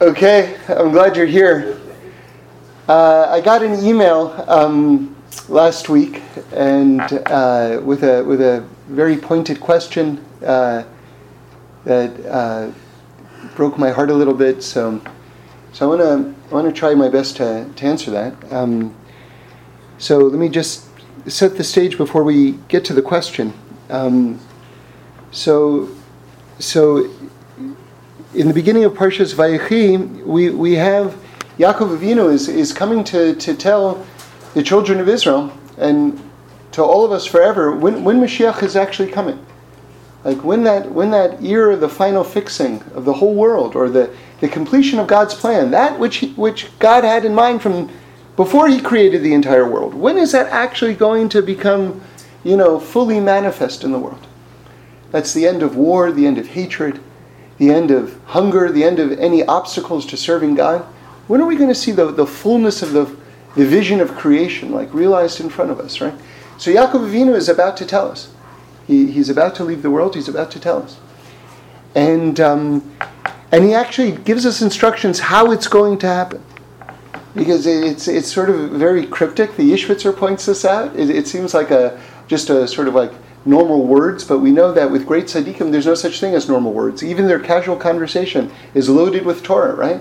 Okay, I'm glad you're here. Uh, I got an email um, last week and uh, with a with a very pointed question uh, that uh, broke my heart a little bit. So, so I want to I want to try my best to, to answer that. Um, so let me just set the stage before we get to the question. Um, so, so in the beginning of Parshas Vayechi, we, we have Yaakov Avinu is, is coming to, to tell the children of Israel and to all of us forever when, when Mashiach is actually coming. Like when that when that of the final fixing of the whole world or the, the completion of God's plan, that which he, which God had in mind from before he created the entire world, when is that actually going to become, you know, fully manifest in the world? That's the end of war, the end of hatred, the end of hunger, the end of any obstacles to serving God? When are we going to see the, the fullness of the, the vision of creation, like realized in front of us, right? So Yaakov Avinu is about to tell us. He, he's about to leave the world, he's about to tell us. And, um, and he actually gives us instructions how it's going to happen. Because it's, it's sort of very cryptic. The Ishbitzer points this out. It, it seems like a just a sort of like normal words, but we know that with great tzaddikim, there's no such thing as normal words. Even their casual conversation is loaded with Torah, right?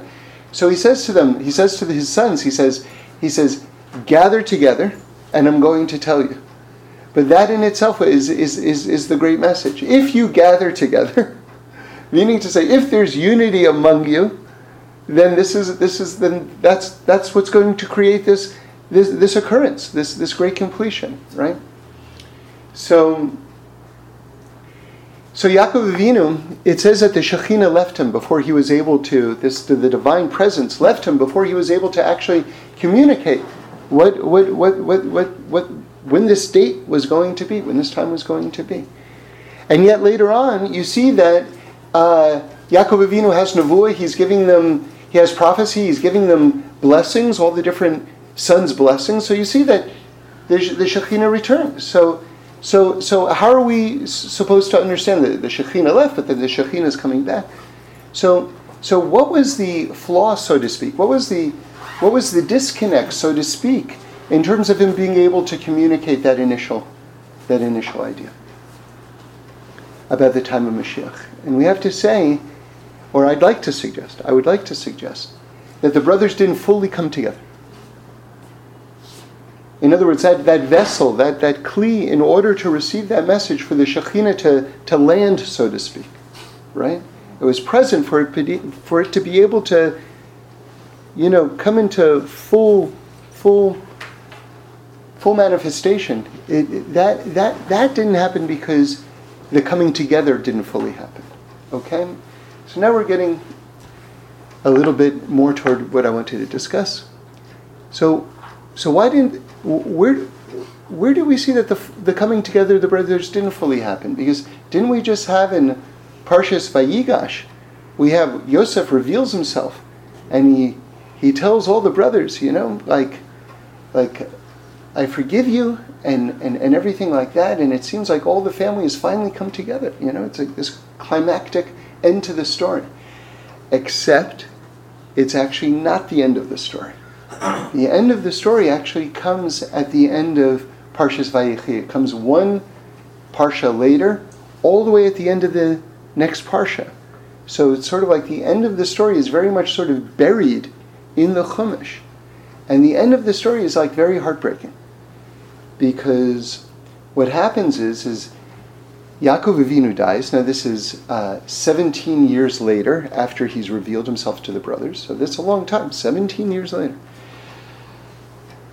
So he says to them, he says to his sons, he says, he says, gather together, and I'm going to tell you. But that in itself is, is, is, is the great message. If you gather together, meaning to say, if there's unity among you, then this is this is then that's that's what's going to create this this this occurrence, this this great completion, right? So, so Yaakov Avinu, it says that the Shekhinah left him before he was able to, this, the, divine presence left him before he was able to actually communicate what, what, what, what, what, what, when this date was going to be, when this time was going to be. And yet later on, you see that uh, Yaakov Avinu has Nevuah, he's giving them, he has prophecy, he's giving them blessings, all the different sons' blessings. So you see that the, the Shekhinah returns. So so, so how are we supposed to understand that the Shekhinah left, but that the Shekhinah is coming back? So, so what was the flaw, so to speak? What was the, what was the disconnect, so to speak, in terms of him being able to communicate that initial, that initial idea about the time of Mashiach? And we have to say, or I'd like to suggest, I would like to suggest, that the brothers didn't fully come together. In other words, that, that vessel, that, that kli, in order to receive that message for the Shekhinah to, to land, so to speak, right? It was present for it, for it to be able to, you know, come into full, full, full manifestation. It, it, that, that, that didn't happen because the coming together didn't fully happen. Okay? So now we're getting a little bit more toward what I wanted to discuss. So, so why didn't where where do we see that the, the coming together of the brothers didn't fully happen? Because didn't we just have in Parshas Vayigash, we have Yosef reveals himself, and he he tells all the brothers, you know, like like I forgive you and, and, and everything like that, and it seems like all the family has finally come together. You know, it's like this climactic end to the story. Except it's actually not the end of the story the end of the story actually comes at the end of Parshas Vayechi. It comes one parsha later, all the way at the end of the next parsha. So it's sort of like the end of the story is very much sort of buried in the Chumash. And the end of the story is like very heartbreaking. Because what happens is, is Yaakov Avinu dies. Now this is uh, 17 years later after he's revealed himself to the brothers. So that's a long time, 17 years later.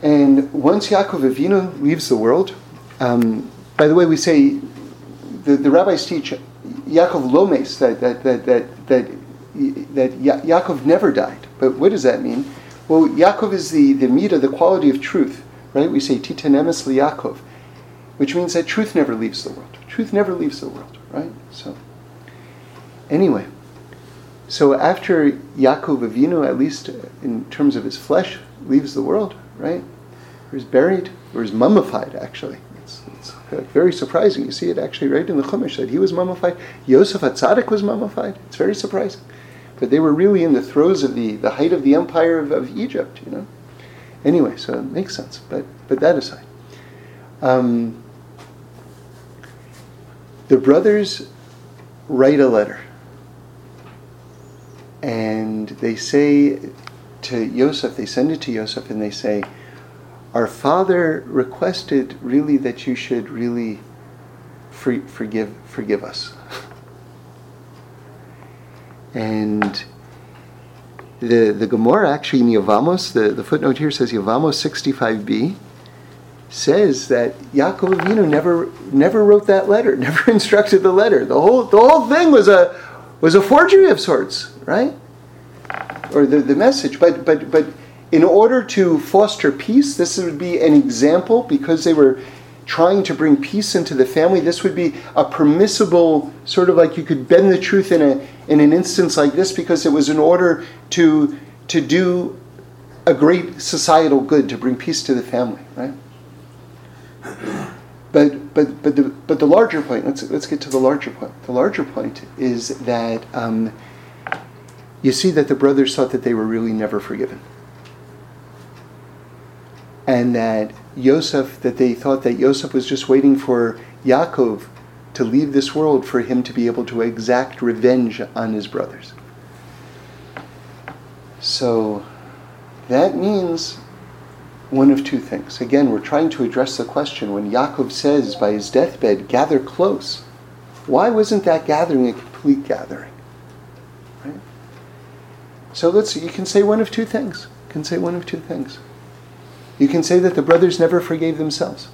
And once Yaakov Avinu leaves the world, um, by the way, we say the, the rabbis teach Yaakov Lomes that that that that that, that ya- Yaakov never died. But what does that mean? Well, Yaakov is the the middah, the quality of truth, right? We say titanemis Yaakov, which means that truth never leaves the world. Truth never leaves the world, right? So, anyway, so after Yaakov Avinu, at least in terms of his flesh, leaves the world, right? Or is buried, or is mummified, actually. It's, it's very surprising. You see it actually right in the Chumash that he was mummified. Yosef HaTzadik was mummified. It's very surprising. but they were really in the throes of the, the height of the empire of, of Egypt, you know. Anyway, so it makes sense. But but that aside, um, the brothers write a letter, and they say to Yosef, they send it to Yosef, and they say, "Our father requested really that you should really for, forgive forgive us." and the, the Gemara actually in Yevamos, the, the footnote here says Yevamos 65b, says that Yaakov Avinu never never wrote that letter, never instructed the letter. The whole the whole thing was a was a forgery of sorts, right? Or the, the message. But but but in order to foster peace, this would be an example because they were trying to bring peace into the family, this would be a permissible sort of like you could bend the truth in a in an instance like this because it was in order to to do a great societal good to bring peace to the family, right? But but but the but the larger point. Let's let's get to the larger point. The larger point is that um, you see that the brothers thought that they were really never forgiven, and that Yosef, that they thought that Yosef was just waiting for Yaakov to leave this world for him to be able to exact revenge on his brothers. So that means one of two things. Again, we're trying to address the question when Yaakov says by his deathbed, gather close. Why wasn't that gathering a complete gathering? So let's you can say one of two things. You can say one of two things. You can say that the brothers never forgave themselves.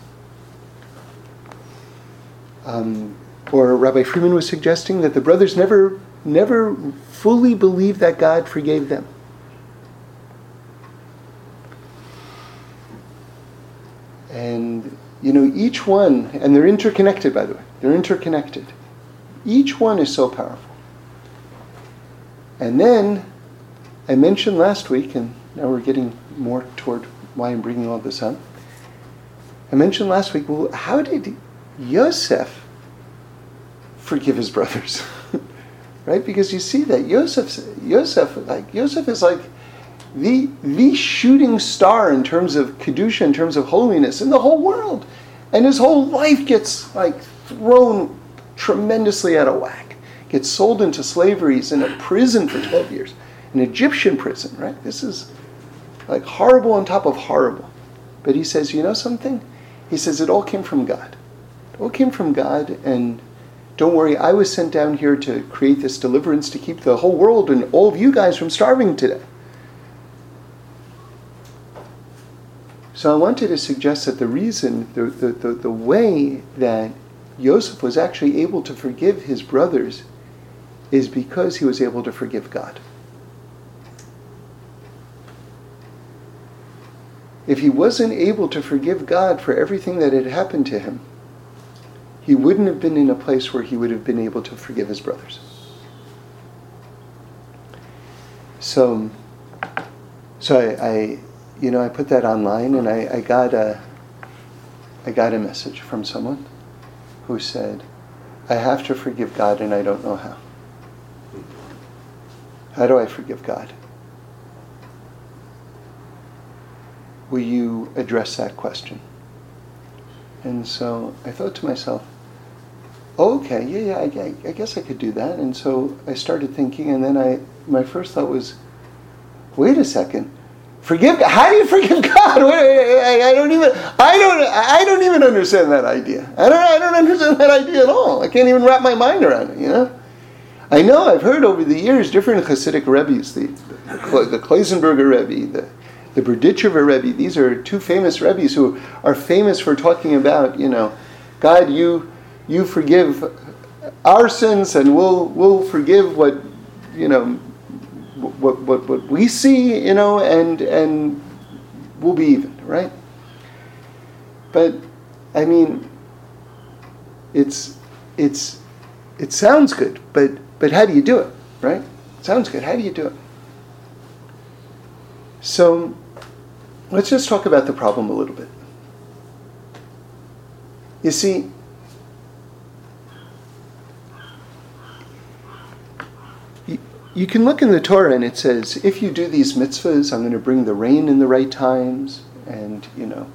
Um, or Rabbi Freeman was suggesting that the brothers never, never fully believed that God forgave them. And, you know, each one, and they're interconnected, by the way, they're interconnected. Each one is so powerful. And then, I mentioned last week, and now we're getting more toward why I'm bringing all this up. I mentioned last week, well, how did Yosef forgive his brothers? right? Because you see that Yosef, Yosef, like Yosef is like the the shooting star in terms of kedusha, in terms of holiness in the whole world, and his whole life gets like thrown tremendously out of whack. Gets sold into slavery. He's in a prison for twelve years, an Egyptian prison. Right? This is like horrible on top of horrible. But he says, you know something? He says it all came from God. It all came from God, and don't worry, I was sent down here to create this deliverance to keep the whole world and all of you guys from starving today. So I wanted to suggest that the reason, the, the, the, the way that Joseph was actually able to forgive his brothers is because he was able to forgive God. If he wasn't able to forgive God for everything that had happened to him, he wouldn't have been in a place where he would have been able to forgive his brothers. So, so I, I you know, I put that online, and I, I got a, I got a message from someone who said, "I have to forgive God, and I don't know how. How do I forgive God?" Will you address that question? And so I thought to myself, oh, okay, yeah, yeah, I, I, guess I could do that. And so I started thinking, and then I, my first thought was, wait a second, forgive God? How do you forgive God? I, don't even, I don't, I don't even understand that idea. I don't, I don't understand that idea at all. I can't even wrap my mind around it. You know. I know I've heard over the years different Hasidic rebbes, the the, the Klausenberger Rebbe, the the Berdichever Rebbe. These are two famous Rebbes who are famous for talking about, you know, God, you you forgive our sins, and we'll we'll forgive what you know what what, what we see, you know, and and we'll be even, right? But I mean, it's it's it sounds good, but but how do you do it, right? It sounds good. How do you do it? So Let's just talk about the problem a little bit. You see, you can look in the Torah and it says, if you do these mitzvahs, I'm going to bring the rain in the right times, and you know,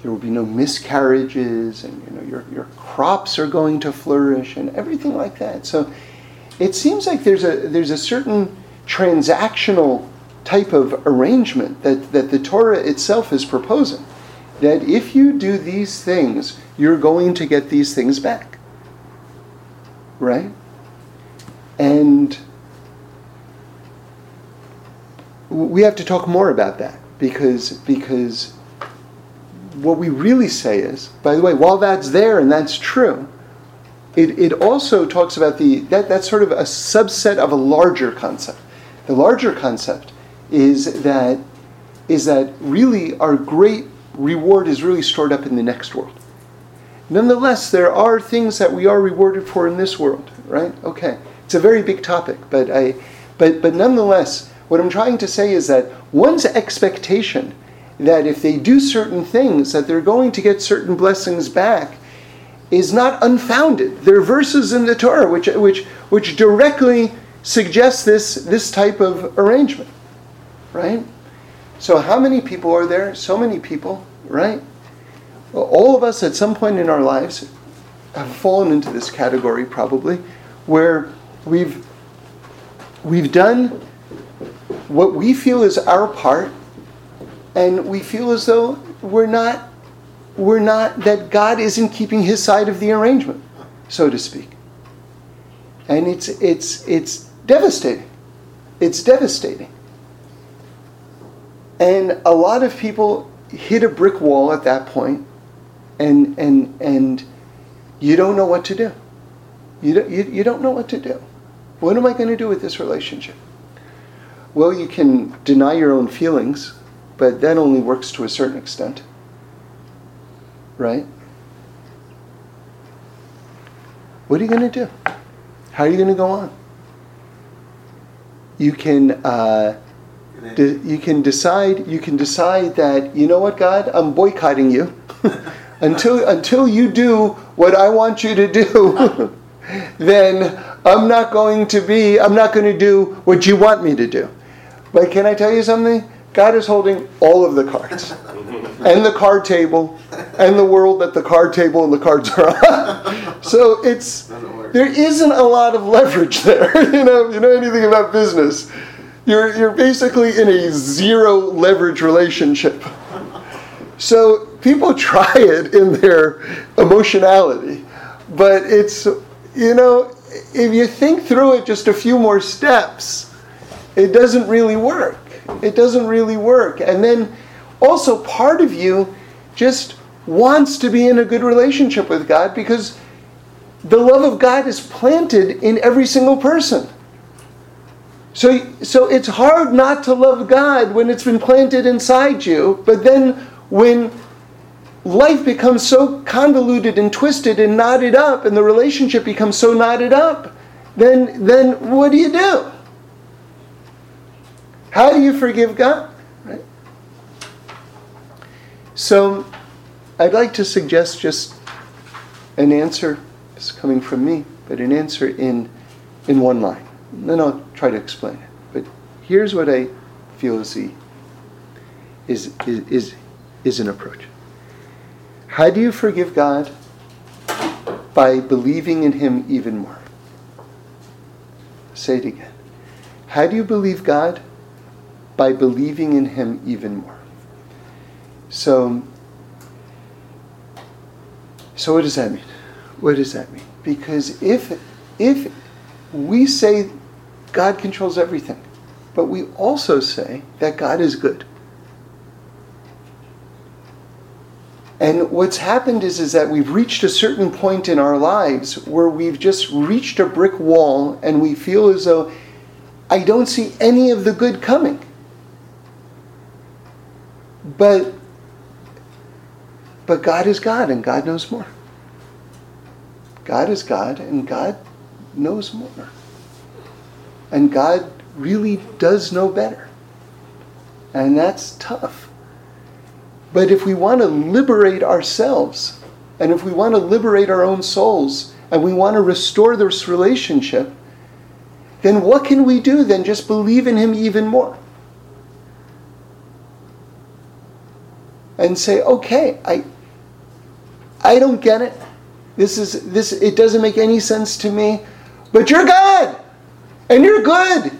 there will be no miscarriages, and you know, your, your crops are going to flourish, and everything like that. So it seems like there's a there's a certain transactional type of arrangement that, that the Torah itself is proposing. That if you do these things, you're going to get these things back. Right? And we have to talk more about that because because what we really say is, by the way, while that's there and that's true, it, it also talks about the that, that's sort of a subset of a larger concept. The larger concept is that is that really our great reward is really stored up in the next world. Nonetheless, there are things that we are rewarded for in this world, right? Okay. It's a very big topic, but I but but nonetheless, what I'm trying to say is that one's expectation that if they do certain things that they're going to get certain blessings back is not unfounded. There are verses in the Torah which, which, which directly suggest this, this type of arrangement, right? So, how many people are there? So many people, right? All of us at some point in our lives have fallen into this category, probably, where we've, we've done what we feel is our part, and we feel as though we're not we're not, that God isn't keeping his side of the arrangement, so to speak. And it's, it's, it's devastating. It's devastating. And a lot of people hit a brick wall at that point, and, and, and you don't know what to do. You don't, you, you don't know what to do. What am I going to do with this relationship? Well, you can deny your own feelings, but that only works to a certain extent right? What are you going to do? How are you going to go on? You can uh, de- you can decide you can decide that you know what God I'm boycotting you until until you do what I want you to do. then I'm not going to be I'm not going to do what you want me to do. But can I tell you something? God is holding all of the cards and the card table and the world that the card table and the cards are on. so it's there isn't a lot of leverage there. you know, you know anything about business, you're you're basically in a zero leverage relationship. So people try it in their emotionality, but it's you know if you think through it just a few more steps, it doesn't really work. It doesn't really work. And then also part of you just wants to be in a good relationship with God because the love of God is planted in every single person. So, so it's hard not to love God when it's been planted inside you, but then when life becomes so convoluted and twisted and knotted up and the relationship becomes so knotted up, then, then what do you do? How do you forgive God? Right? So I'd like to suggest just an answer. It's coming from me, but an answer in in one line. Then I'll try to explain it. But here's what I feel is the is is is, is an approach. How do you forgive God? By believing in Him even more. Say it again. How do you believe God? By believing in Him even more. So, so what does that mean? What does that mean? Because if if we say God controls everything, but we also say that God is good. And what's happened is, is that we've reached a certain point in our lives where we've just reached a brick wall and we feel as though I don't see any of the good coming. But but God is God and God knows more. God is God and God knows more. And God really does know better. And that's tough. But if we want to liberate ourselves, and if we want to liberate our own souls, and we want to restore this relationship, then what can we do than just believe in him even more? And say, okay, I I don't get it. This is this it doesn't make any sense to me. But you're God. And you're good.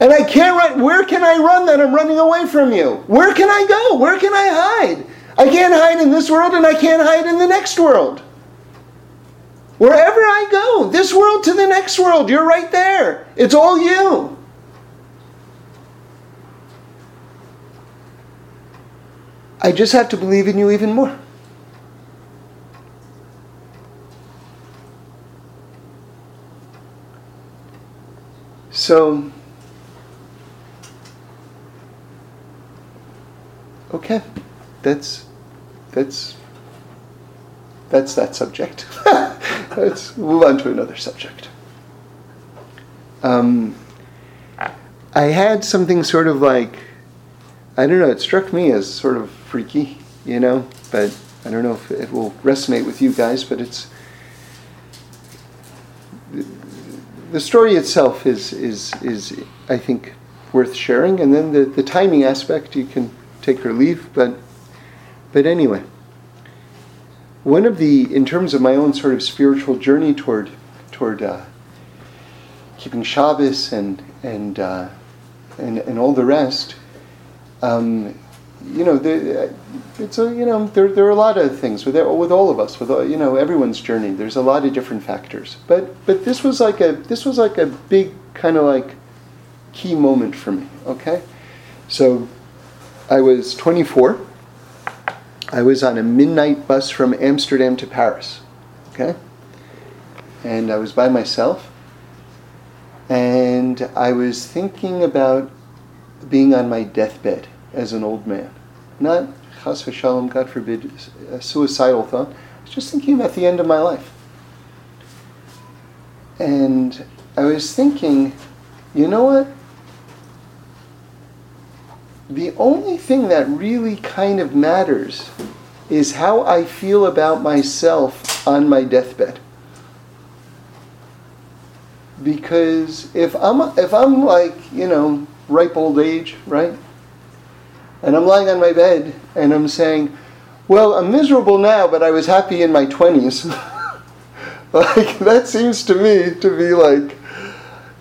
And I can't run. Where can I run that I'm running away from you? Where can I go? Where can I hide? I can't hide in this world and I can't hide in the next world. Wherever I go, this world to the next world, you're right there. It's all you. I just have to believe in you even more. So, okay, that's that's that's that subject. Let's move on to another subject. Um, I had something sort of like I don't know. It struck me as sort of freaky, you know, but I don't know if it will resonate with you guys. But it's the story itself is, is, is I think, worth sharing. And then the, the timing aspect, you can take or leave. But, but anyway, one of the, in terms of my own sort of spiritual journey toward, toward uh, keeping Shabbos and, and, uh, and, and all the rest, um, you know, the, uh, it's a, you know, there, there are a lot of things with with all of us, with uh, you know everyone's journey. There's a lot of different factors, but but this was like a this was like a big kind of like key moment for me. Okay, so I was 24. I was on a midnight bus from Amsterdam to Paris. Okay, and I was by myself, and I was thinking about being on my deathbed as an old man. Not, chas v'shalom, God forbid, a suicidal thought. I was just thinking about the end of my life. And I was thinking, you know what? The only thing that really kind of matters is how I feel about myself on my deathbed. Because if I'm if I'm like, you know, ripe old age, right? And I'm lying on my bed and I'm saying, Well, I'm miserable now, but I was happy in my 20s. like, that seems to me to be like,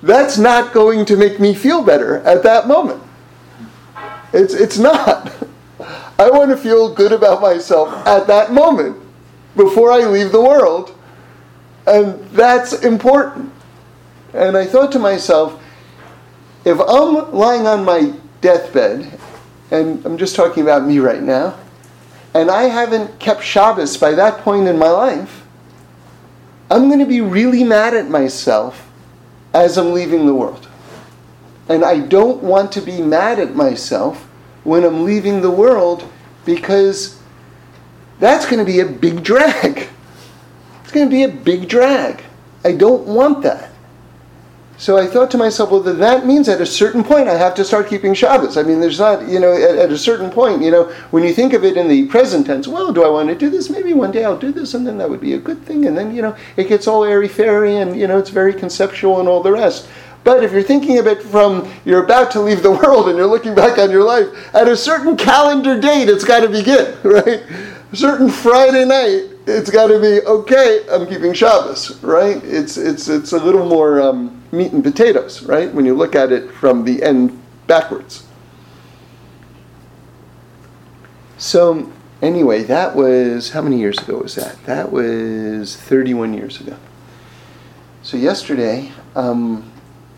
that's not going to make me feel better at that moment. It's, it's not. I want to feel good about myself at that moment before I leave the world. And that's important. And I thought to myself, if I'm lying on my deathbed and I'm just talking about me right now, and I haven't kept Shabbos by that point in my life, I'm going to be really mad at myself as I'm leaving the world. And I don't want to be mad at myself when I'm leaving the world because that's going to be a big drag. It's going to be a big drag. I don't want that. So I thought to myself, well, that means at a certain point I have to start keeping Shabbos. I mean, there's not, you know, at, at, a certain point, you know, when you think of it in the present tense, well, do I want to do this? Maybe one day I'll do this, and then that would be a good thing. And then, you know, it gets all airy fairy, and you know, it's very conceptual and all the rest. But if you're thinking of it from you're about to leave the world and you're looking back on your life, at a certain calendar date, it's got to begin, right? A certain Friday night, it's got to be okay. I'm keeping Shabbos, right? It's it's it's a little more. Um, meat and potatoes, right? When you look at it from the end backwards. So, anyway, that was, how many years ago was that? That was 31 years ago. So, yesterday, um,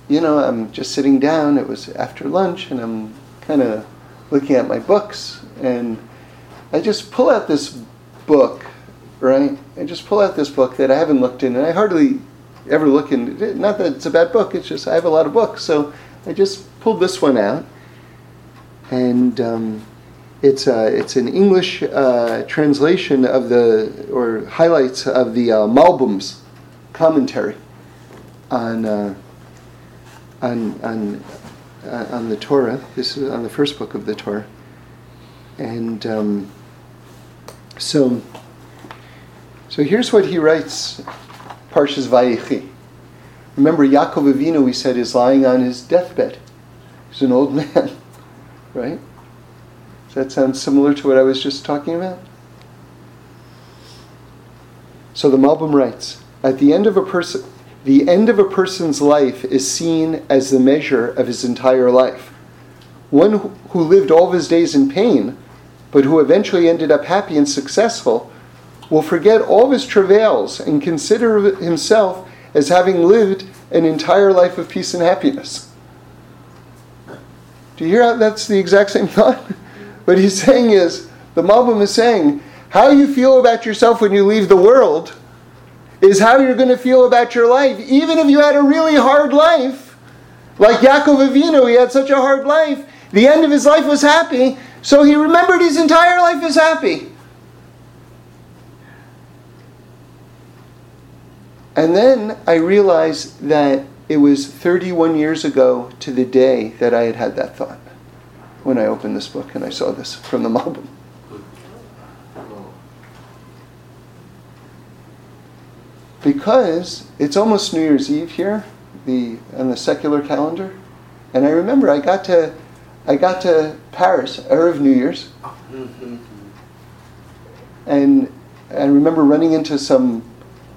you know, I'm just sitting down. It was after lunch, and I'm kind of looking at my books, and I just pull out this book, right? I just pull out this book that I haven't looked in, and I hardly ever look in, It. not that it's a bad book, it's just I have a lot of books. So I just pulled this one out. And um, it's, uh, it's an English uh, translation of the, or highlights of the uh, Malbim's commentary on, uh, on, on, uh, on the Torah. This is on the first book of the Torah. And um, so, so here's what he writes Parshas Vayechi. Remember, Yaakov Avinu, we said, is lying on his deathbed. He's an old man, right? Does that sound similar to what I was just talking about? So the Malbim writes, at the end of a person, the end of a person's life is seen as the measure of his entire life. One who lived all of his days in pain, but who eventually ended up happy and successful, will forget all his travails and consider himself as having lived an entire life of peace and happiness. Do you hear how that's the exact same thought? what he's saying is, the Malbim is saying, how you feel about yourself when you leave the world is how you're going to feel about your life. Even if you had a really hard life, like Yaakov Avinu, he had such a hard life, the end of his life was happy, so he remembered his entire life as happy. And then I realized that it was 31 years ago to the day that I had had that thought when I opened this book and I saw this from the Malbim. because it's almost New Year's Eve here, the on the secular calendar, and I remember I got to I got to Paris erev New Year's, mm-hmm. and I remember running into some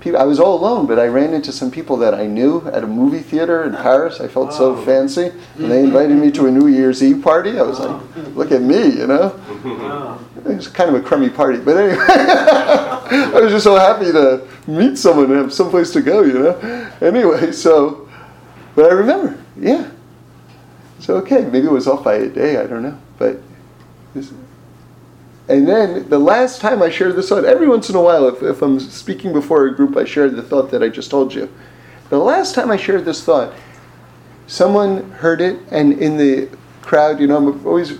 people. I was all alone, but I ran into some people that I knew at a movie theater in Paris. I felt so fancy, and they invited me to a New Year's Eve party. I was like, "Look at me," you know. It was kind of a crummy party, but anyway, I was just so happy to meet someone and have someplace to go, you know. Anyway, so, but I remember, yeah. So okay, maybe it was off by a day, I don't know, but. This, and then the last time I shared this thought, every once in a while, if, if I'm speaking before a group, I share the thought that I just told you. The last time I shared this thought, someone heard it, and in the crowd, you know, I'm always,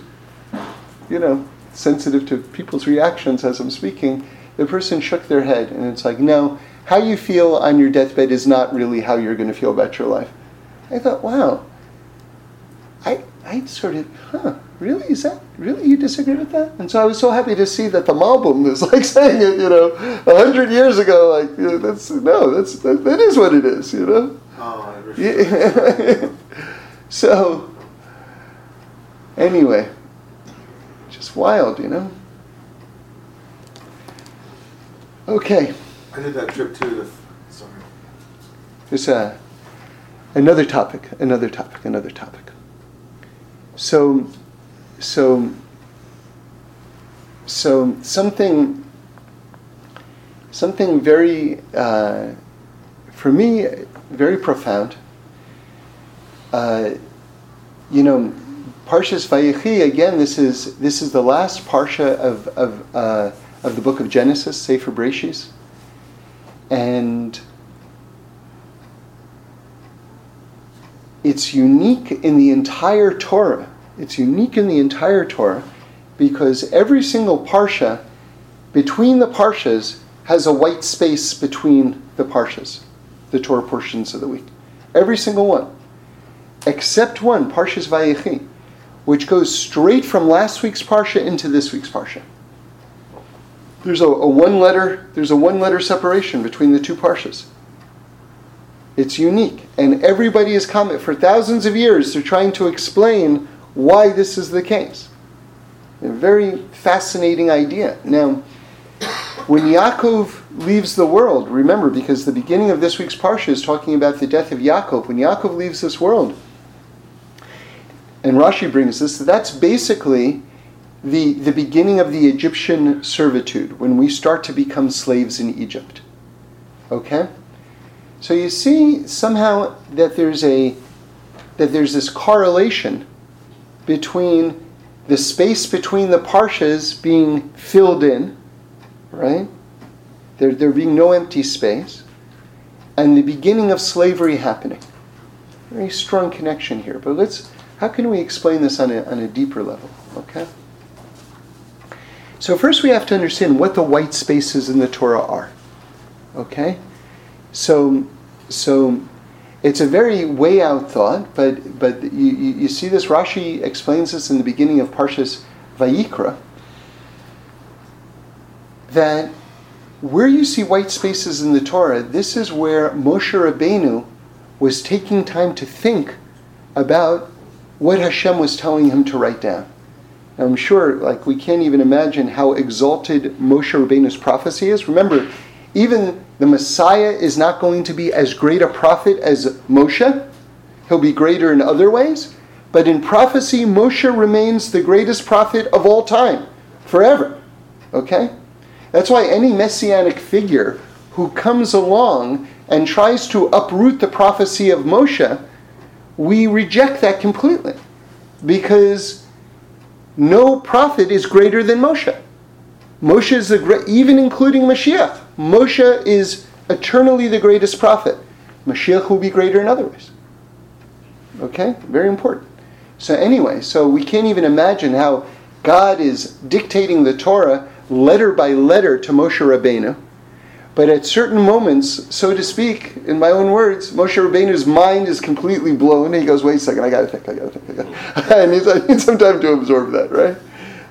you know, sensitive to people's reactions as I'm speaking, the person shook their head and it's like, no, how you feel on your deathbed is not really how you're going to feel about your life. I thought, wow, I, I sort of, huh, really? Is that, really? You disagree with that? And so I was so happy to see that the Malbim is like saying it, you know, a hundred years ago, like, you know, that's, no, that's, that, that is what it is, you know? Oh, yeah. so, anyway just wild, you know? Okay. I did that trip too. To, sorry. it's a, another topic, another topic, another topic. So, so, so something, something very, uh, for me, very profound. Uh, you know, Parshas Vayechi, again, this is, this is the last Parsha of, of, uh, of the book of Genesis, Sefer Breshis. And it's unique in the entire Torah. It's unique in the entire Torah because every single Parsha, between the Parshas, has a white space between the Parshas, the Torah portions of the week. Every single one. Except one, Parshas Vayechi which goes straight from last week's parsha into this week's parsha. There's a, a one letter there's a one letter separation between the two parshas. It's unique, and everybody has come for thousands of years. They're trying to explain why this is the case. A very fascinating idea. Now, when Yaakov leaves the world, remember, because the beginning of this week's parsha is talking about the death of Yaakov. When Yaakov leaves this world, and Rashi brings this, that's basically the, the beginning of the Egyptian servitude, when we start to become slaves in Egypt. Okay? So you see somehow that there's a that there's this correlation between the space between the parshas being filled in, right? There, there being no empty space, and the beginning of slavery happening. Very strong connection here. But let's how can we explain this on a, on a deeper level? Okay? So, first we have to understand what the white spaces in the Torah are. Okay? So, so it's a very way out thought, but, but you, you, see this, Rashi explains this in the beginning of Parshas Vayikra, that where you see white spaces in the Torah, this is where Moshe Rabbeinu was taking time to think about what Hashem was telling him to write down. And I'm sure, like, we can't even imagine how exalted Moshe Rabbeinu's prophecy is. Remember, even the Messiah is not going to be as great a prophet as Moshe. He'll be greater in other ways. But in prophecy, Moshe remains the greatest prophet of all time, forever. Okay? That's why any messianic figure who comes along and tries to uproot the prophecy of Moshe, we reject that completely. Because no prophet is greater than Moshe. Moshe is the great, even including Mashiach. Moshe is eternally the greatest prophet. Mashiach will be greater in other ways. Okay? Very important. So, anyway, so we can't even imagine how God is dictating the Torah letter by letter to Moshe Rabbeinu. But at certain moments, so to speak, in my own words, Moshe Rabbeinu's mind is completely blown. He goes, wait a second, I gotta think, I gotta think, I gotta and he's, I need some time to absorb that, right?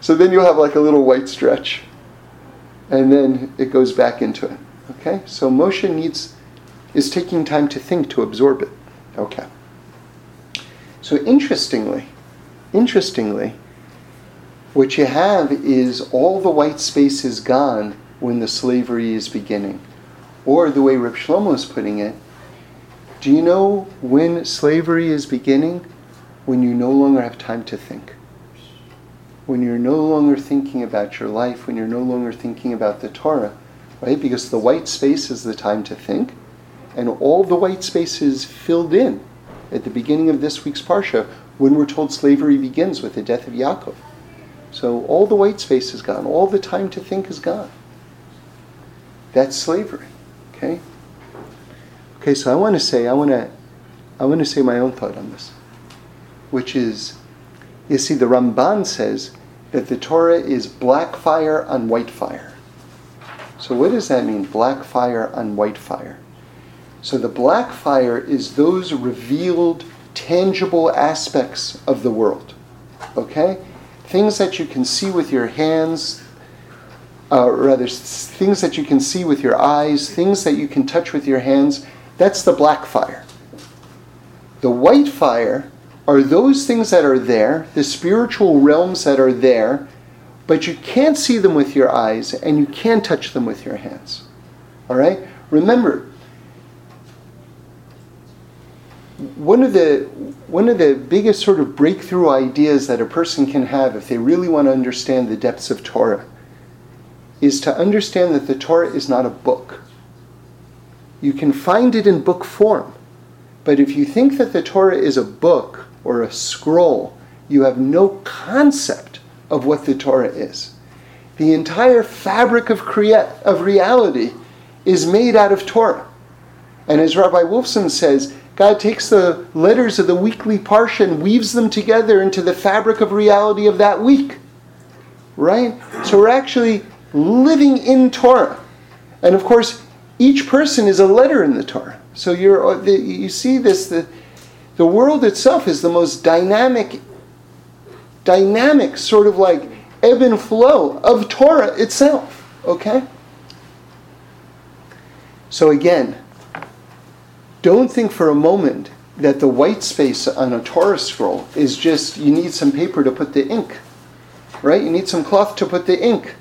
So then you'll have like a little white stretch. And then it goes back into it. Okay? So Moshe needs, is taking time to think, to absorb it. Okay. So interestingly, interestingly, what you have is all the white space is gone when the slavery is beginning. Or the way Reb Shlomo is putting it, do you know when slavery is beginning? When you no longer have time to think. When you're no longer thinking about your life, when you're no longer thinking about the Torah, right? Because the white space is the time to think, and all the white space is filled in at the beginning of this week's Parsha when we're told slavery begins with the death of Yaakov. So all the white space is gone, all the time to think is gone. That's slavery. Okay? Okay, so I want to say, I want to I want to say my own thought on this. Which is, you see, the Ramban says that the Torah is black fire on white fire. So what does that mean? Black fire on white fire. So the black fire is those revealed, tangible aspects of the world. Okay? Things that you can see with your hands, uh, rather, things that you can see with your eyes, things that you can touch with your hands. That's the black fire. The white fire are those things that are there, the spiritual realms that are there, but you can't see them with your eyes and you can't touch them with your hands. All right? Remember, one of the one of the biggest sort of breakthrough ideas that a person can have if they really want to understand the depths of Torah is to understand that the Torah is not a book. You can find it in book form, but if you think that the Torah is a book or a scroll, you have no concept of what the Torah is. The entire fabric of, crea- of reality is made out of Torah. And as Rabbi Wolfson says, God takes the letters of the weekly parsha and weaves them together into the fabric of reality of that week. Right? So we're actually living in Torah. And of course, each person is a letter in the Torah. So you're, uh, you see this, the, the world itself is the most dynamic, dynamic sort of like ebb and flow of Torah itself. Okay? So again, don't think for a moment that the white space on a Torah scroll is just you need some paper to put the ink, right? You need some cloth to put the ink.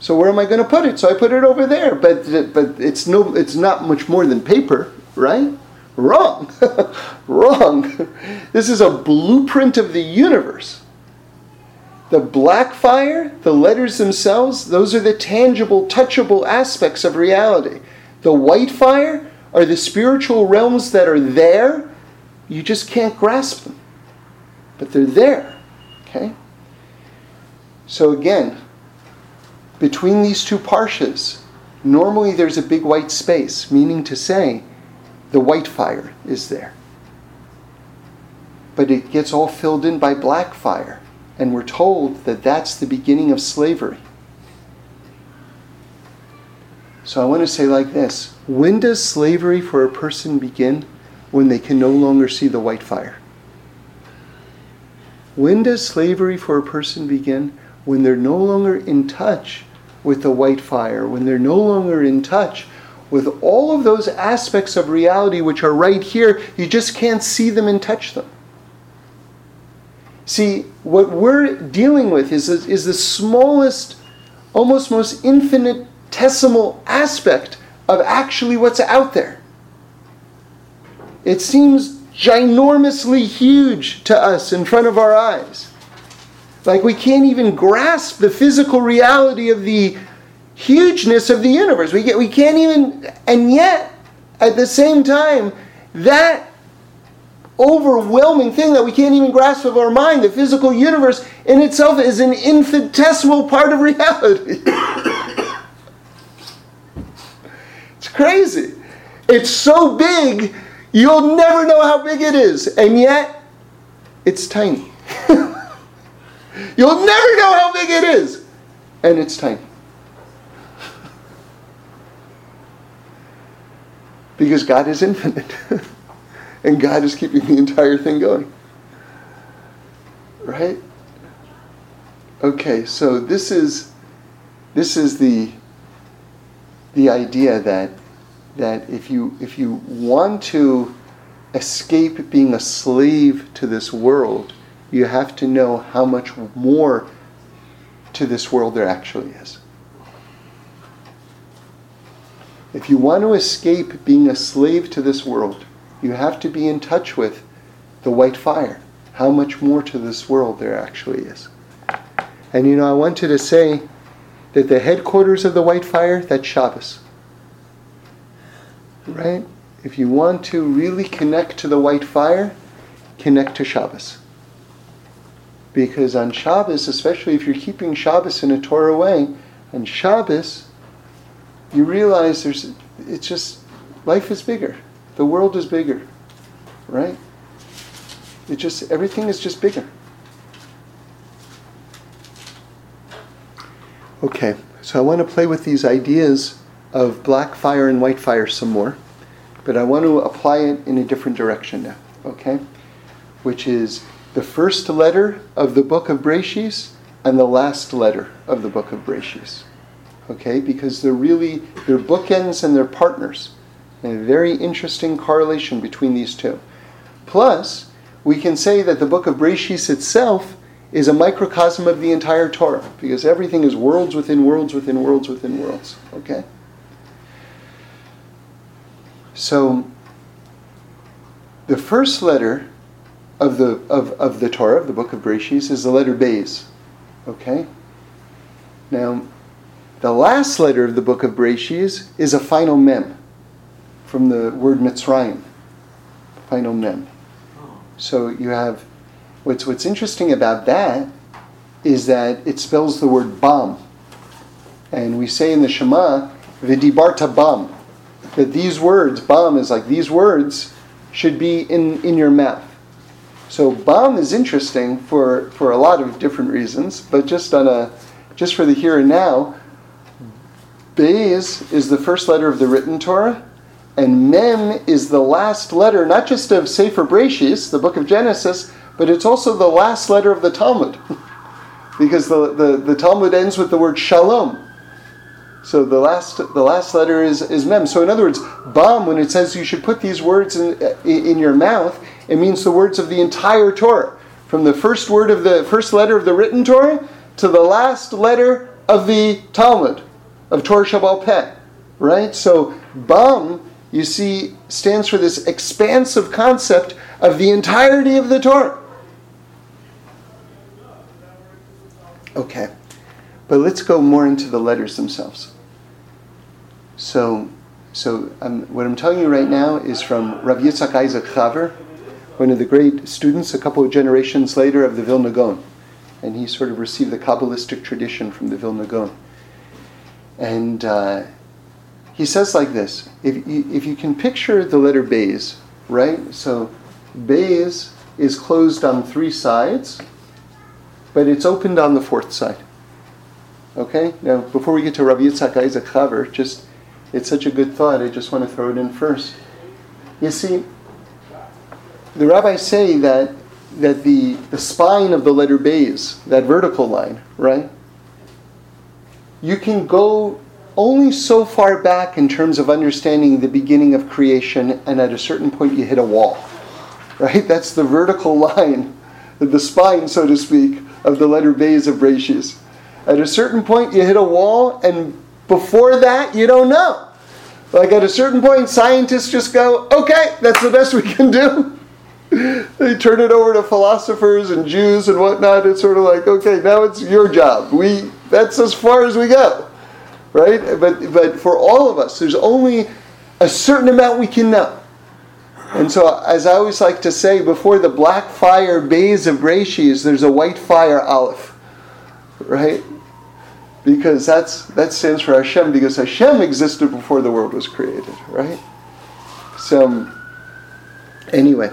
So where am I going to put it? So I put it over there, but but it's no it's not much more than paper, right? Wrong, wrong. This is a blueprint of the universe. The black fire, the letters themselves, those are the tangible, touchable aspects of reality. The white fire are the spiritual realms that are there. You just can't grasp them. But they're there. Okay? So again, between these two parshas, normally there's a big white space, meaning to say the white fire is there. But it gets all filled in by black fire, and we're told that that's the beginning of slavery. So I want to say like this When does slavery for a person begin? When they can no longer see the white fire. When does slavery for a person begin? When they're no longer in touch with the white fire, when they're no longer in touch with all of those aspects of reality which are right here, you just can't see them and touch them. See, what we're dealing with is, is the smallest, almost most infinitesimal aspect of actually what's out there. It seems ginormously huge to us in front of our eyes. Like we can't even grasp the physical reality of the hugeness of the universe. We, get, we can't even, and yet, at the same time, that overwhelming thing that we can't even grasp of our mind, the physical universe in itself is an infinitesimal part of reality. it's crazy. It's so big, you'll never know how big it is, and yet, it's tiny. you'll never know how big it is, and it's tiny. Because God is infinite. and God is keeping the entire thing going. Right? Okay, so this is this is the the idea that that if you if you want to escape being a slave to this world, you have to know how much more to this world there actually is. If you want to escape being a slave to this world, you have to be in touch with the white fire, how much more to this world there actually is. And you know, I wanted to say that the headquarters of the white fire, that's Shabbos. Right? If you want to really connect to the white fire, connect to Shabbos. Because on Shabbos, especially if you're keeping Shabbos in a Torah way, on Shabbos, you realize there's it's just life is bigger. The world is bigger. Right? It just everything is just bigger. Okay, so I want to play with these ideas of black fire and white fire some more, but I want to apply it in a different direction now, okay? Which is the first letter of the book of Breshis and the last letter of the book of Breshis okay? Because they're really, they're bookends and they're partners. And a very interesting correlation between these two. Plus, we can say that the book of Breshis itself is a microcosm of the entire Torah, because everything is worlds within worlds within worlds within worlds, okay? So, the first letter of the, of, of the Torah, of the book of Breshis, is the letter Beis, okay? Now, the last letter of the book of Breshis is a final mem from the word Mitzrayim. Final mem. So you have what's what's interesting about that is that it spells the word bam. And we say in the Shema, vidibarta bam, that these words, bam is like these words should be in, in your mouth. So bam is interesting for, for a lot of different reasons, but just on a just for the here and now, Beis is the first letter of the written Torah, and Mem is the last letter, not just of Sefer Breshis, the book of Genesis, but it's also the last letter of the Talmud. because the, the, the Talmud ends with the word Shalom. So the last the last letter is, is mem. So in other words, bam, when it says you should put these words in, in your mouth, it means the words of the entire Torah, from the first word of the first letter of the written Torah to the last letter of the Talmud of Torah Shebaal Peh, right? So Bam, you see, stands for this expansive concept of the entirety of the Torah. Okay, but let's go more into the letters themselves. So, so um, what I'm telling you right now is from Rav Yitzhak Isaac Chaver, one of the great students a couple of generations later of the Vilna Gaon. And he sort of received the Kabbalistic tradition from the Vilna Gaon. And uh, he says like this if you, if you can picture the letter Beis, right? So Beis is closed on three sides, but it's opened on the fourth side. Okay? Now, before we get to Rav Yitzhak Isaac Chaver, just it's such a good thought, I just want to throw it in first. You see, the rabbis say that that the, the spine of the letter Beis, that vertical line, right? You can go only so far back in terms of understanding the beginning of creation, and at a certain point you hit a wall. Right? That's the vertical line, the spine, so to speak, of the letter Beis of Breshis. At a certain point you hit a wall, and before that you don't know. Like at a certain point, scientists just go, okay, that's the best we can do. they turn it over to philosophers and Jews and whatnot. It's sort of like, okay, now it's your job. We that's as far as we go, right? But but for all of us, there's only a certain amount we can know. And so, as I always like to say, before the black fire Beis of Breshis, there's a white fire Aleph, right? Because that's that stands for Hashem, because Hashem existed before the world was created, right? So, anyway.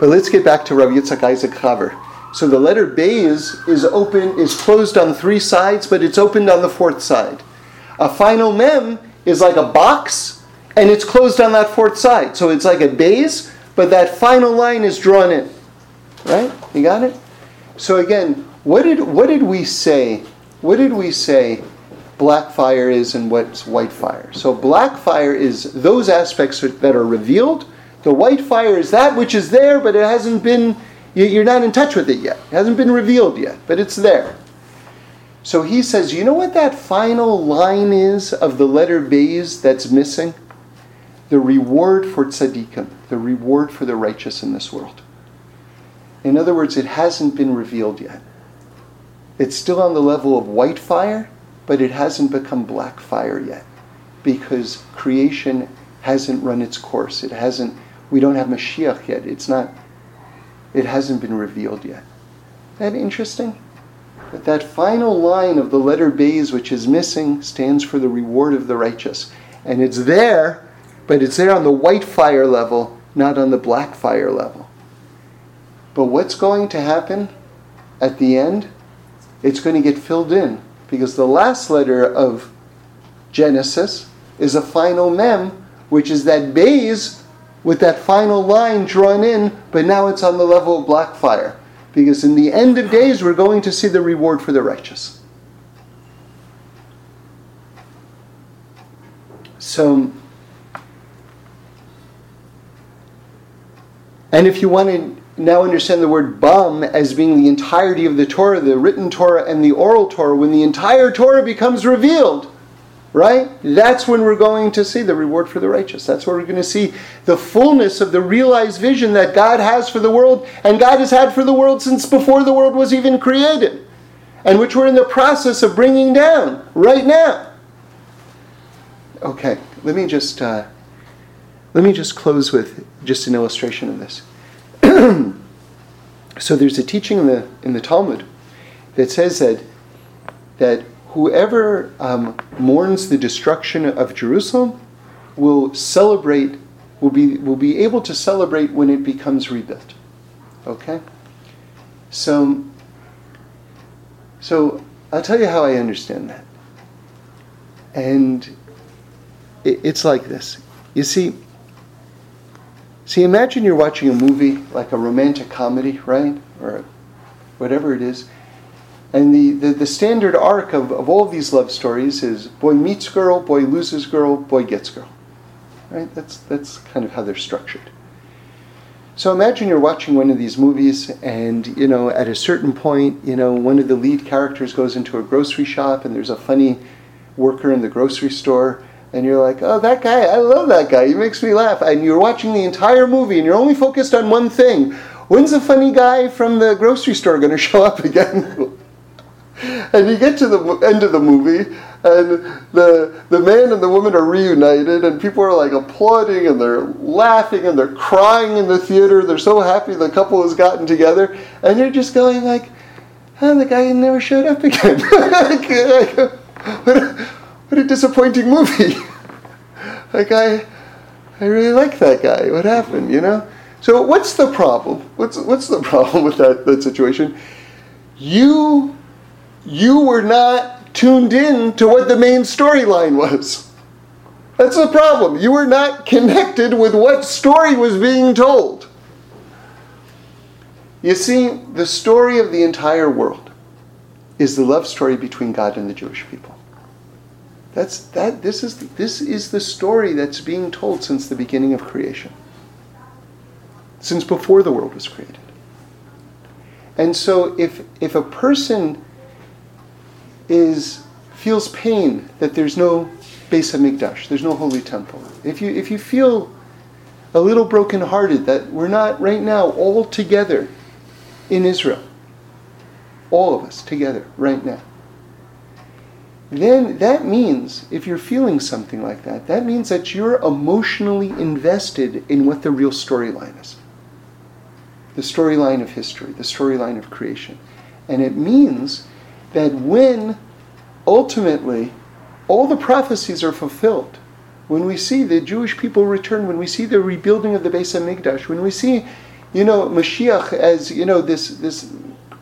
But let's get back to Rav Yitzchak Isaac Chaver. So the letter Beis is open, is closed on three sides, but it's opened on the fourth side. A final mem is like a box, and it's closed on that fourth side. So it's like a Beis, but that final line is drawn in. Right? You got it? So again, what did what did we say? What did we say black fire is and what's white fire? So black fire is those aspects that are revealed the white fire is that which is there, but it hasn't been, you're not in touch with it yet. It hasn't been revealed yet, but it's there. So he says, you know what that final line is of the letter Beis that's missing? The reward for tzaddikim, the reward for the righteous in this world. In other words, it hasn't been revealed yet. It's still on the level of white fire, but it hasn't become black fire yet because creation hasn't run its course. It hasn't we don't have Mashiach yet. It's not, it hasn't been revealed yet. Isn't that interesting? But that final line of the letter Beis, which is missing, stands for the reward of the righteous. And it's there, but it's there on the white fire level, not on the black fire level. But what's going to happen at the end? It's going to get filled in because the last letter of Genesis is a final mem, which is that Beis with that final line drawn in, but now it's on the level of black fire. Because in the end of days, we're going to see the reward for the righteous. So, and if you want to now understand the word bam as being the entirety of the Torah, the written Torah and the oral Torah, when the entire Torah becomes revealed, right? That's when we're going to see the reward for the righteous. That's where we're going to see the fullness of the realized vision that God has for the world and God has had for the world since before the world was even created, and which we're in the process of bringing down right now. Okay, let me just uh, let me just close with just an illustration of this. so there's a teaching in the in the Talmud that says that that whoever um, mourns the destruction of Jerusalem will celebrate, will be, will be able to celebrate when it becomes rebuilt. Okay? So, so I'll tell you how I understand that. And it, it's like this. You see, see, imagine you're watching a movie like a romantic comedy, right? Or whatever it is and the, the, the, standard arc of, of all of these love stories is boy meets girl, boy loses girl, boy gets girl. Right? That's, that's kind of how they're structured. So imagine you're watching one of these movies and, you know, at a certain point, you know, one of the lead characters goes into a grocery shop and there's a funny worker in the grocery store and you're like, oh, that guy, I love that guy. He makes me laugh. And you're watching the entire movie and you're only focused on one thing. When's the funny guy from the grocery store going to show up again? And you get to the end of the movie, and the the man and the woman are reunited, and people are like applauding and they're laughing and they're crying in the theater. They're so happy the couple has gotten together, and you're just going like, "Oh, the guy never showed up again." what, a, what a disappointing movie. like I, I really like that guy. What happened? You know. So what's the problem? What's what's the problem with that that situation? You you were not tuned in to what the main storyline was. That's the problem. You were not connected with what story was being told. You see, the story of the entire world is the love story between God and the Jewish people. That's that. This is this is the story that's being told since the beginning of creation, since before the world was created. And so, if if a person is feels pain that there's no Beis Hamikdash, there's no holy temple. If you if you feel a little brokenhearted that we're not right now all together in Israel, all of us together right now then that means, if you're feeling something like that, that means that you're emotionally invested in what the real storyline is the storyline of history, the storyline of creation. And it means that when ultimately all the prophecies are fulfilled, when we see the Jewish people return, when we see the rebuilding of the Beis Hamikdash, when we see, you know, Mashiach as, you know, this, this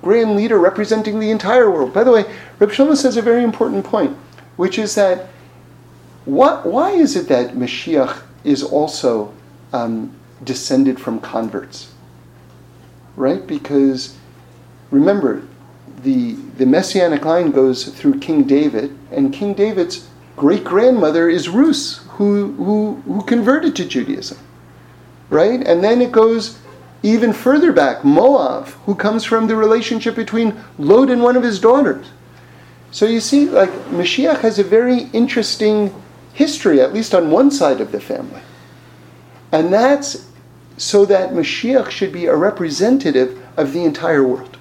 grand leader representing the entire world. By the way, Reb Shlomo says a very important point, which is that what, why is it that Mashiach is also um, descended from converts? Right? Because remember, the, the messianic line goes through King David, and King David's great grandmother is Rus, who, who, who converted to Judaism. Right? And then it goes even further back, Moab, who comes from the relationship between Lot and one of his daughters. So you see, like, Mashiach has a very interesting history, at least on one side of the family. And that's so that Mashiach should be a representative of the entire world.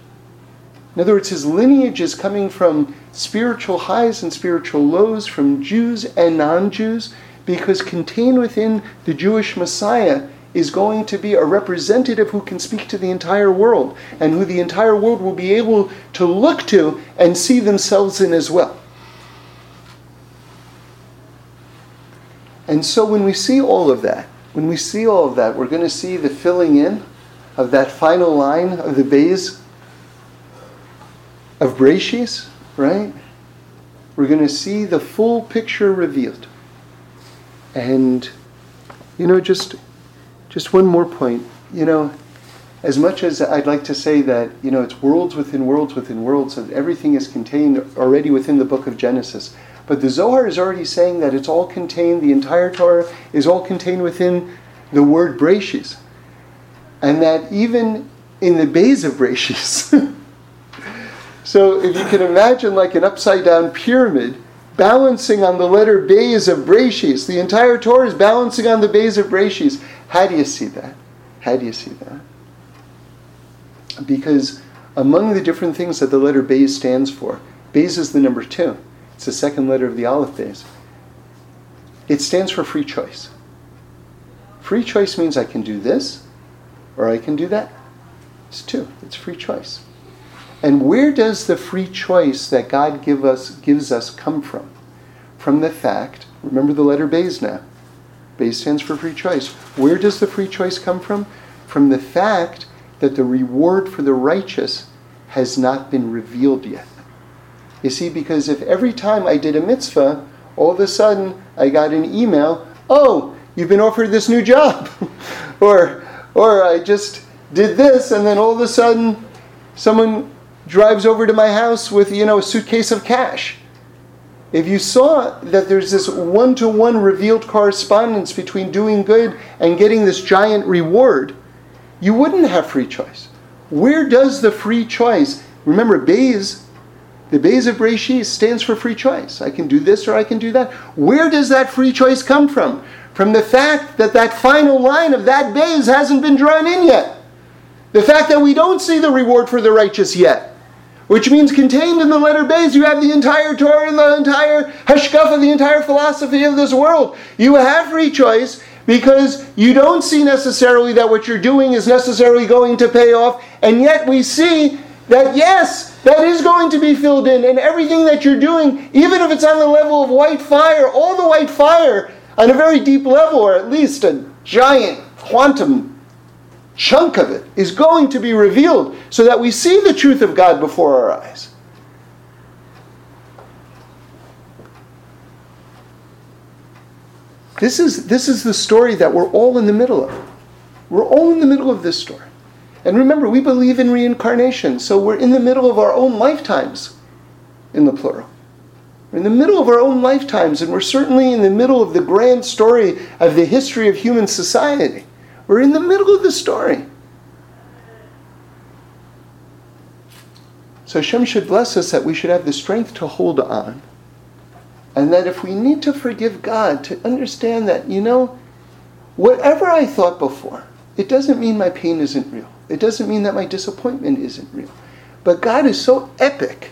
In other words, his lineage is coming from spiritual highs and spiritual lows, from Jews and non Jews, because contained within the Jewish Messiah is going to be a representative who can speak to the entire world and who the entire world will be able to look to and see themselves in as well. And so when we see all of that, when we see all of that, we're going to see the filling in of that final line of the Beis of Breshis, right? We're going to see the full picture revealed. And, you know, just just one more point. You know, as much as I'd like to say that, you know, it's worlds within worlds within worlds, that everything is contained already within the book of Genesis. But the Zohar is already saying that it's all contained, the entire Torah is all contained within the word Breshis. And that even in the Beis of Breshis, so if you can imagine like an upside down pyramid, balancing on the letter Beis of Breshis, the entire Torah is balancing on the Beis of Breshis. How do you see that? How do you see that? Because among the different things that the letter Beis stands for, Beis is the number two. It's the second letter of the Aleph Beis. It stands for free choice. Free choice means I can do this or I can do that. It's two. It's free choice. And where does the free choice that God give us, gives us come from? From the fact, remember the letter Beis now, Beis stands for free choice. Where does the free choice come from? From the fact that the reward for the righteous has not been revealed yet. You see, because if every time I did a mitzvah, all of a sudden I got an email, oh, you've been offered this new job. or, or I just did this, and then all of a sudden someone drives over to my house with, you know, a suitcase of cash if you saw that there's this one to one revealed correspondence between doing good and getting this giant reward, you wouldn't have free choice. Where does the free choice? Remember, Beis, the Beis of Breshis stands for free choice. I can do this or I can do that. Where does that free choice come from? From the fact that that final line of that Beis hasn't been drawn in yet. The fact that we don't see the reward for the righteous yet which means contained in the letter Beis, you have the entire Torah and the entire Hashkafa, the entire philosophy of this world. You have free choice because you don't see necessarily that what you're doing is necessarily going to pay off, and yet we see that yes, that is going to be filled in, and everything that you're doing, even if it's on the level of white fire, all the white fire on a very deep level, or at least a giant quantum chunk of it is going to be revealed so that we see the truth of God before our eyes. This is, this is the story that we're all in the middle of. We're all in the middle of this story. And remember, we believe in reincarnation, so we're in the middle of our own lifetimes, in the plural. We're in the middle of our own lifetimes, and we're certainly in the middle of the grand story of the history of human society. We're in the middle of the story. So Hashem should bless us that we should have the strength to hold on. And that if we need to forgive God, to understand that, you know, whatever I thought before, it doesn't mean my pain isn't real. It doesn't mean that my disappointment isn't real. But God is so epic.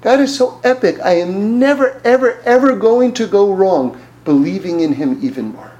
God is so epic. I am never, ever, ever going to go wrong believing in Him even more.